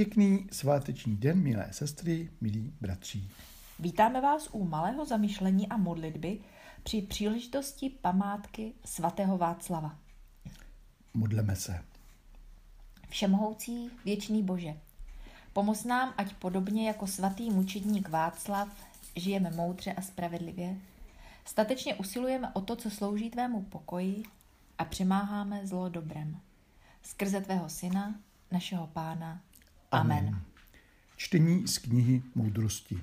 Pěkný sváteční den, milé sestry, milí bratři. Vítáme vás u malého zamyšlení a modlitby při příležitosti památky svatého Václava. Modleme se. Všemohoucí věčný Bože, pomoz nám, ať podobně jako svatý mučedník Václav žijeme moudře a spravedlivě, statečně usilujeme o to, co slouží tvému pokoji a přemáháme zlo dobrem. Skrze tvého syna, našeho pána. Amen. Čtení z knihy Moudrosti.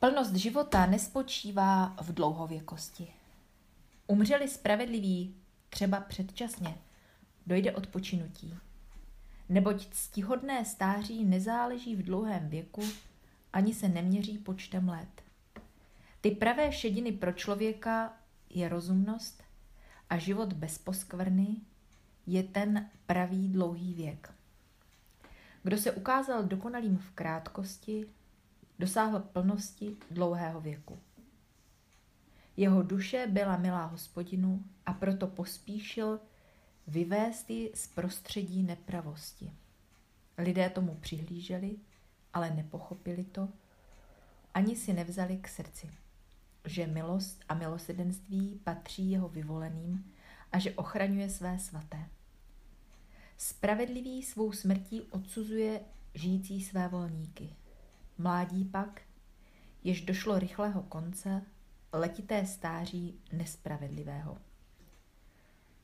Plnost života nespočívá v dlouhověkosti. Umřeli spravedliví třeba předčasně, dojde odpočinutí. Neboť ctihodné stáří nezáleží v dlouhém věku, ani se neměří počtem let. Ty pravé šediny pro člověka je rozumnost a život bez poskvrny je ten pravý dlouhý věk. Kdo se ukázal dokonalým v krátkosti, dosáhl plnosti dlouhého věku. Jeho duše byla milá hospodinu a proto pospíšil vyvést ji z prostředí nepravosti. Lidé tomu přihlíželi, ale nepochopili to, ani si nevzali k srdci, že milost a milosedenství patří jeho vyvoleným a že ochraňuje své svaté. Spravedlivý svou smrtí odsuzuje žijící své volníky. Mládí pak, jež došlo rychlého konce, letité stáří nespravedlivého.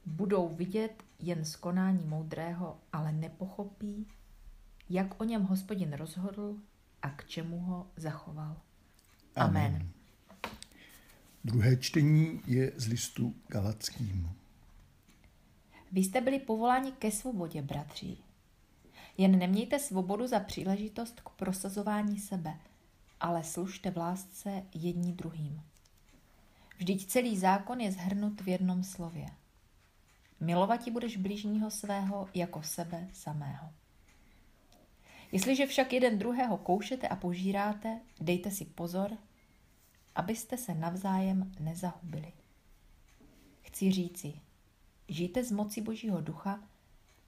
Budou vidět jen skonání moudrého, ale nepochopí, jak o něm hospodin rozhodl a k čemu ho zachoval. Amen. Amen. Druhé čtení je z listu Galackým. Vy jste byli povoláni ke svobodě, bratři. Jen nemějte svobodu za příležitost k prosazování sebe, ale služte v lásce jední druhým. Vždyť celý zákon je zhrnut v jednom slově. Milovati budeš blížního svého jako sebe samého. Jestliže však jeden druhého koušete a požíráte, dejte si pozor, abyste se navzájem nezahubili. Chci říci, žijte z moci Božího ducha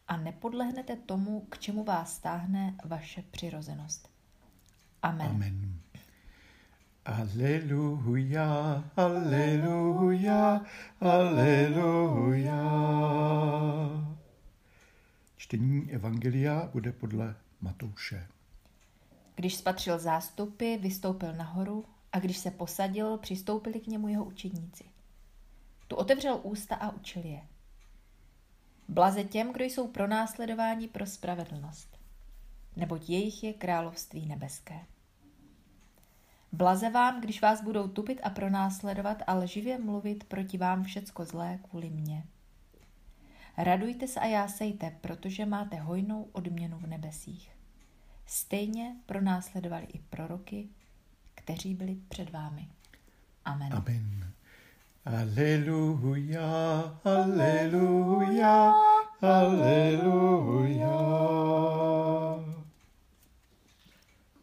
a nepodlehnete tomu, k čemu vás stáhne vaše přirozenost. Amen. Amen. Aleluja, aleluja, aleluja. Čtení Evangelia bude podle Matouše. Když spatřil zástupy, vystoupil nahoru a když se posadil, přistoupili k němu jeho učedníci. Tu otevřel ústa a učil je. Blaze těm, kdo jsou pronásledováni pro spravedlnost, neboť jejich je království nebeské. Blaze vám, když vás budou tupit a pronásledovat a lživě mluvit proti vám všecko zlé kvůli mně. Radujte se a jásejte, protože máte hojnou odměnu v nebesích. Stejně pronásledovali i proroky, kteří byli před vámi. Amen. Amen. Aleluja, aleluja, aleluja.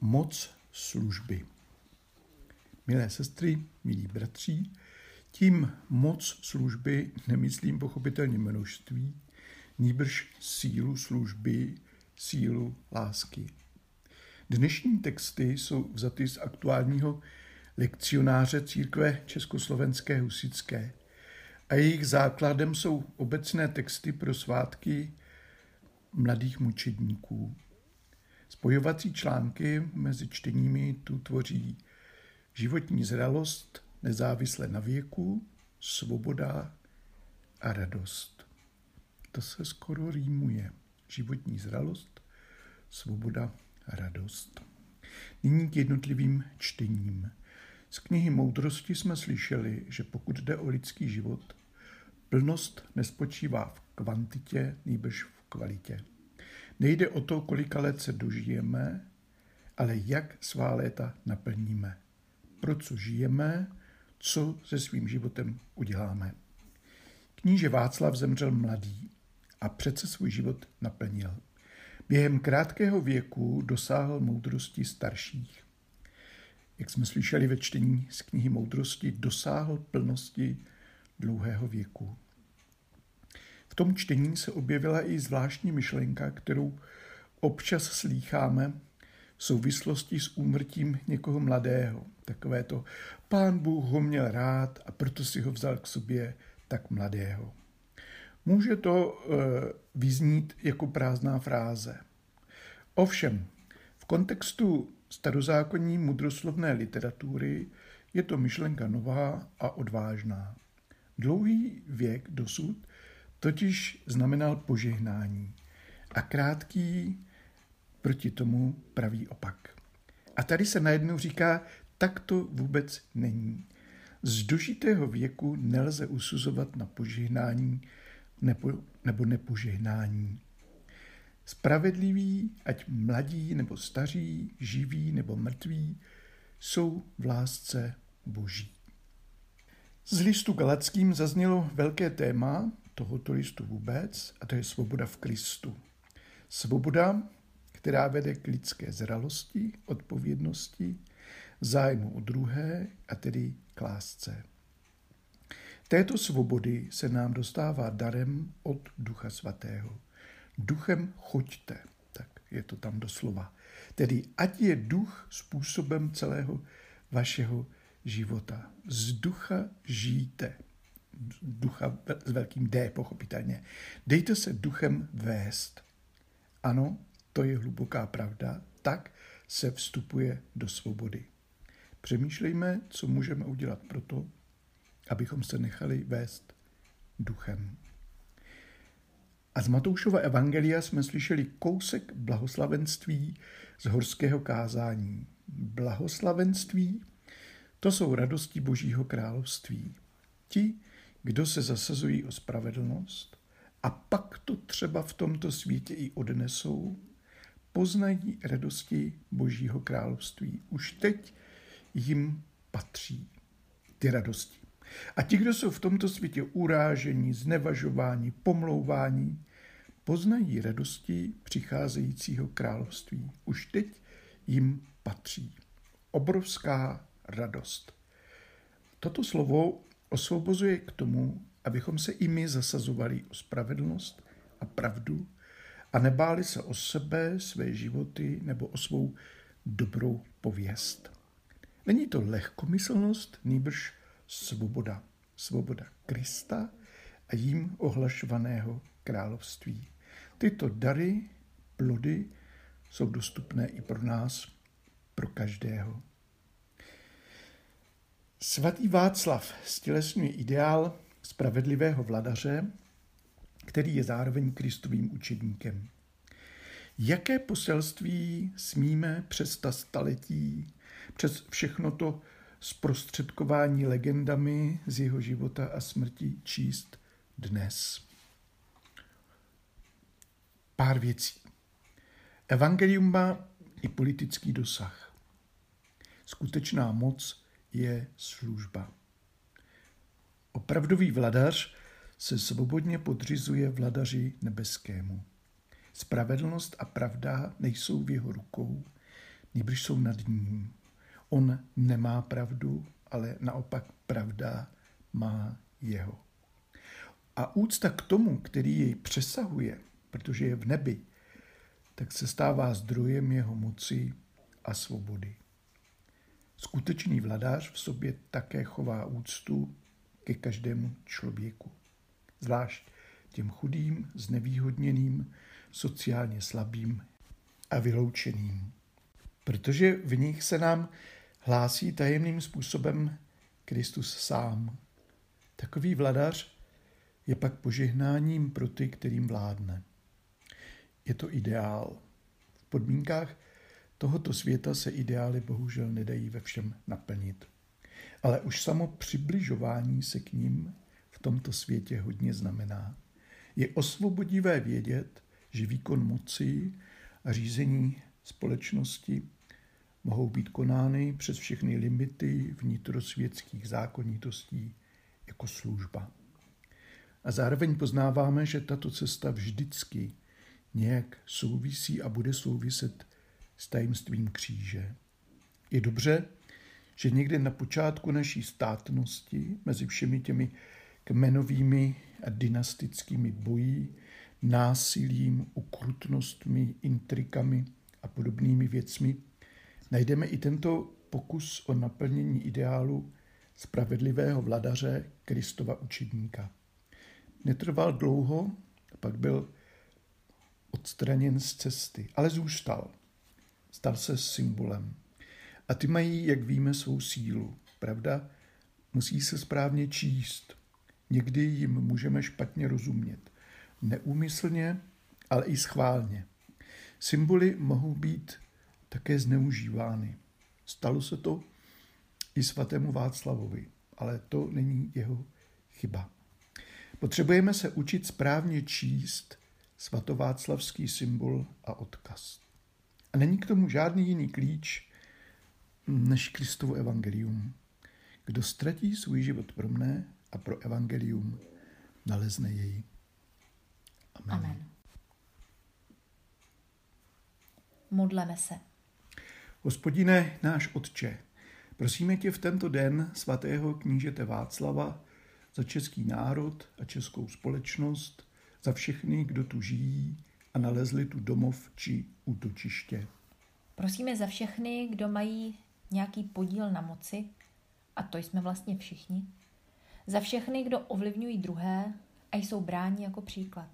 Moc služby. Milé sestry, milí bratři, tím moc služby nemyslím pochopitelně množství, nýbrž sílu služby, sílu lásky. Dnešní texty jsou vzaty z aktuálního lekcionáře církve Československé husické a jejich základem jsou obecné texty pro svátky mladých mučedníků. Spojovací články mezi čteními tu tvoří životní zralost nezávisle na věku, svoboda a radost. To se skoro rýmuje. Životní zralost, svoboda a radost. Nyní k jednotlivým čtením. Z knihy Moudrosti jsme slyšeli, že pokud jde o lidský život, plnost nespočívá v kvantitě, nýbrž v kvalitě. Nejde o to, kolika let se dožijeme, ale jak svá léta naplníme. Pro co žijeme, co se svým životem uděláme. Kníže Václav zemřel mladý a přece svůj život naplnil. Během krátkého věku dosáhl moudrosti starších jak jsme slyšeli ve čtení z knihy Moudrosti, dosáhl plnosti dlouhého věku. V tom čtení se objevila i zvláštní myšlenka, kterou občas slýcháme v souvislosti s úmrtím někoho mladého. Takové to, pán Bůh ho měl rád a proto si ho vzal k sobě tak mladého. Může to e, vyznít jako prázdná fráze. Ovšem, v kontextu starozákonní mudroslovné literatury je to myšlenka nová a odvážná. Dlouhý věk dosud totiž znamenal požehnání a krátký proti tomu pravý opak. A tady se najednou říká, tak to vůbec není. Z dožitého věku nelze usuzovat na požehnání nebo, nebo nepožehnání. Spravedliví, ať mladí nebo staří, živí nebo mrtví, jsou v lásce boží. Z listu galackým zaznělo velké téma tohoto listu vůbec, a to je svoboda v Kristu. Svoboda, která vede k lidské zralosti, odpovědnosti, zájmu o druhé a tedy k lásce. Této svobody se nám dostává darem od Ducha Svatého. Duchem choďte, tak je to tam doslova. Tedy ať je duch způsobem celého vašeho života. Z ducha žijte. Ducha s velkým D, pochopitelně. Dejte se duchem vést. Ano, to je hluboká pravda. Tak se vstupuje do svobody. Přemýšlejme, co můžeme udělat pro to, abychom se nechali vést duchem. A z Matoušova evangelia jsme slyšeli kousek blahoslavenství z horského kázání. Blahoslavenství to jsou radosti Božího království. Ti, kdo se zasazují o spravedlnost a pak to třeba v tomto světě i odnesou, poznají radosti Božího království. Už teď jim patří ty radosti. A ti, kdo jsou v tomto světě urážení, znevažování, pomlouvání, poznají radosti přicházejícího království. Už teď jim patří. Obrovská radost. Toto slovo osvobozuje k tomu, abychom se i my zasazovali o spravedlnost a pravdu a nebáli se o sebe, své životy nebo o svou dobrou pověst. Není to lehkomyslnost, nýbrž svoboda. Svoboda Krista a jím ohlašovaného království. Tyto dary, plody jsou dostupné i pro nás, pro každého. Svatý Václav stělesňuje ideál spravedlivého vladaře, který je zároveň Kristovým učedníkem. Jaké poselství smíme přes ta staletí, přes všechno to zprostředkování legendami z jeho života a smrti číst dnes? Pár věcí. Evangelium má i politický dosah. Skutečná moc je služba. Opravdový vladař se svobodně podřizuje vladaři nebeskému. Spravedlnost a pravda nejsou v jeho rukou, nýbrž jsou nad ním. On nemá pravdu, ale naopak pravda má jeho. A úcta k tomu, který jej přesahuje, protože je v nebi, tak se stává zdrojem jeho moci a svobody. Skutečný vladař v sobě také chová úctu ke každému člověku, zvlášť těm chudým, znevýhodněným, sociálně slabým a vyloučeným. Protože v nich se nám hlásí tajemným způsobem Kristus sám. Takový vladař je pak požehnáním pro ty, kterým vládne. Je to ideál. V podmínkách tohoto světa se ideály bohužel nedají ve všem naplnit. Ale už samo přibližování se k ním v tomto světě hodně znamená. Je osvobodivé vědět, že výkon moci a řízení společnosti mohou být konány přes všechny limity vnitrosvětských zákonitostí jako služba. A zároveň poznáváme, že tato cesta vždycky nějak souvisí a bude souviset s tajemstvím kříže. Je dobře, že někde na počátku naší státnosti, mezi všemi těmi kmenovými a dynastickými boji, násilím, ukrutnostmi, intrikami a podobnými věcmi, najdeme i tento pokus o naplnění ideálu spravedlivého vladaře Kristova učedníka. Netrval dlouho, pak byl odstraněn z cesty, ale zůstal. Stal se symbolem. A ty mají, jak víme, svou sílu. Pravda, musí se správně číst. Někdy jim můžeme špatně rozumět. Neúmyslně, ale i schválně. Symboly mohou být také zneužívány. Stalo se to i svatému Václavovi, ale to není jeho chyba. Potřebujeme se učit správně číst svatováclavský symbol a odkaz. A není k tomu žádný jiný klíč než Kristovo evangelium. Kdo ztratí svůj život pro mne a pro evangelium, nalezne jej. Amen. Amen. Modleme se. Hospodine, náš Otče, prosíme tě v tento den svatého knížete Václava za český národ a českou společnost, za všechny, kdo tu žijí a nalezli tu domov či útočiště. Prosíme za všechny, kdo mají nějaký podíl na moci, a to jsme vlastně všichni, za všechny, kdo ovlivňují druhé a jsou bráni jako příklad.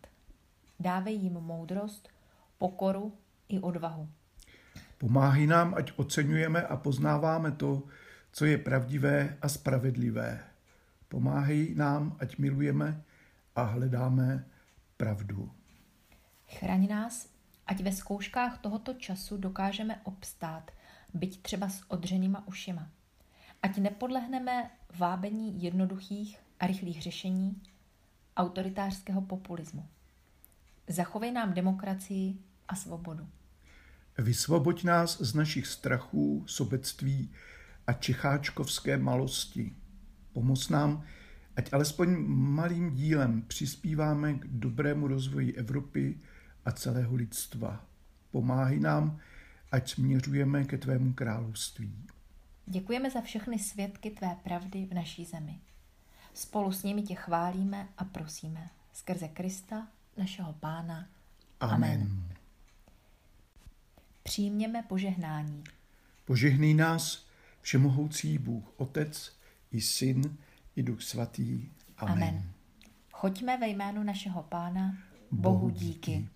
Dávej jim moudrost, pokoru i odvahu. Pomáhej nám, ať oceňujeme a poznáváme to, co je pravdivé a spravedlivé. Pomáhej nám, ať milujeme a hledáme pravdu. Chraň nás, ať ve zkouškách tohoto času dokážeme obstát, byť třeba s odřenýma ušima. Ať nepodlehneme vábení jednoduchých a rychlých řešení autoritářského populismu. Zachovej nám demokracii a svobodu. Vysvoboď nás z našich strachů, sobectví a čecháčkovské malosti. Pomoz nám, ať alespoň malým dílem přispíváme k dobrému rozvoji Evropy a celého lidstva. Pomáhej nám, ať směřujeme ke tvému království. Děkujeme za všechny svědky tvé pravdy v naší zemi. Spolu s nimi tě chválíme a prosíme. Skrze Krista, našeho Pána. Amen. Amen. Přijměme požehnání. Požehnej nás, všemohoucí Bůh, Otec i Syn i Duch Svatý. Amen. Amen. Choďme ve jménu našeho Pána, Bohu, Bohu díky. díky.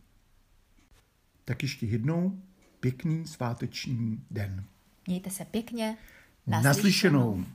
Tak ještě jednou pěkný sváteční den. Mějte se pěkně. Naslyšenou. Naslyšenou.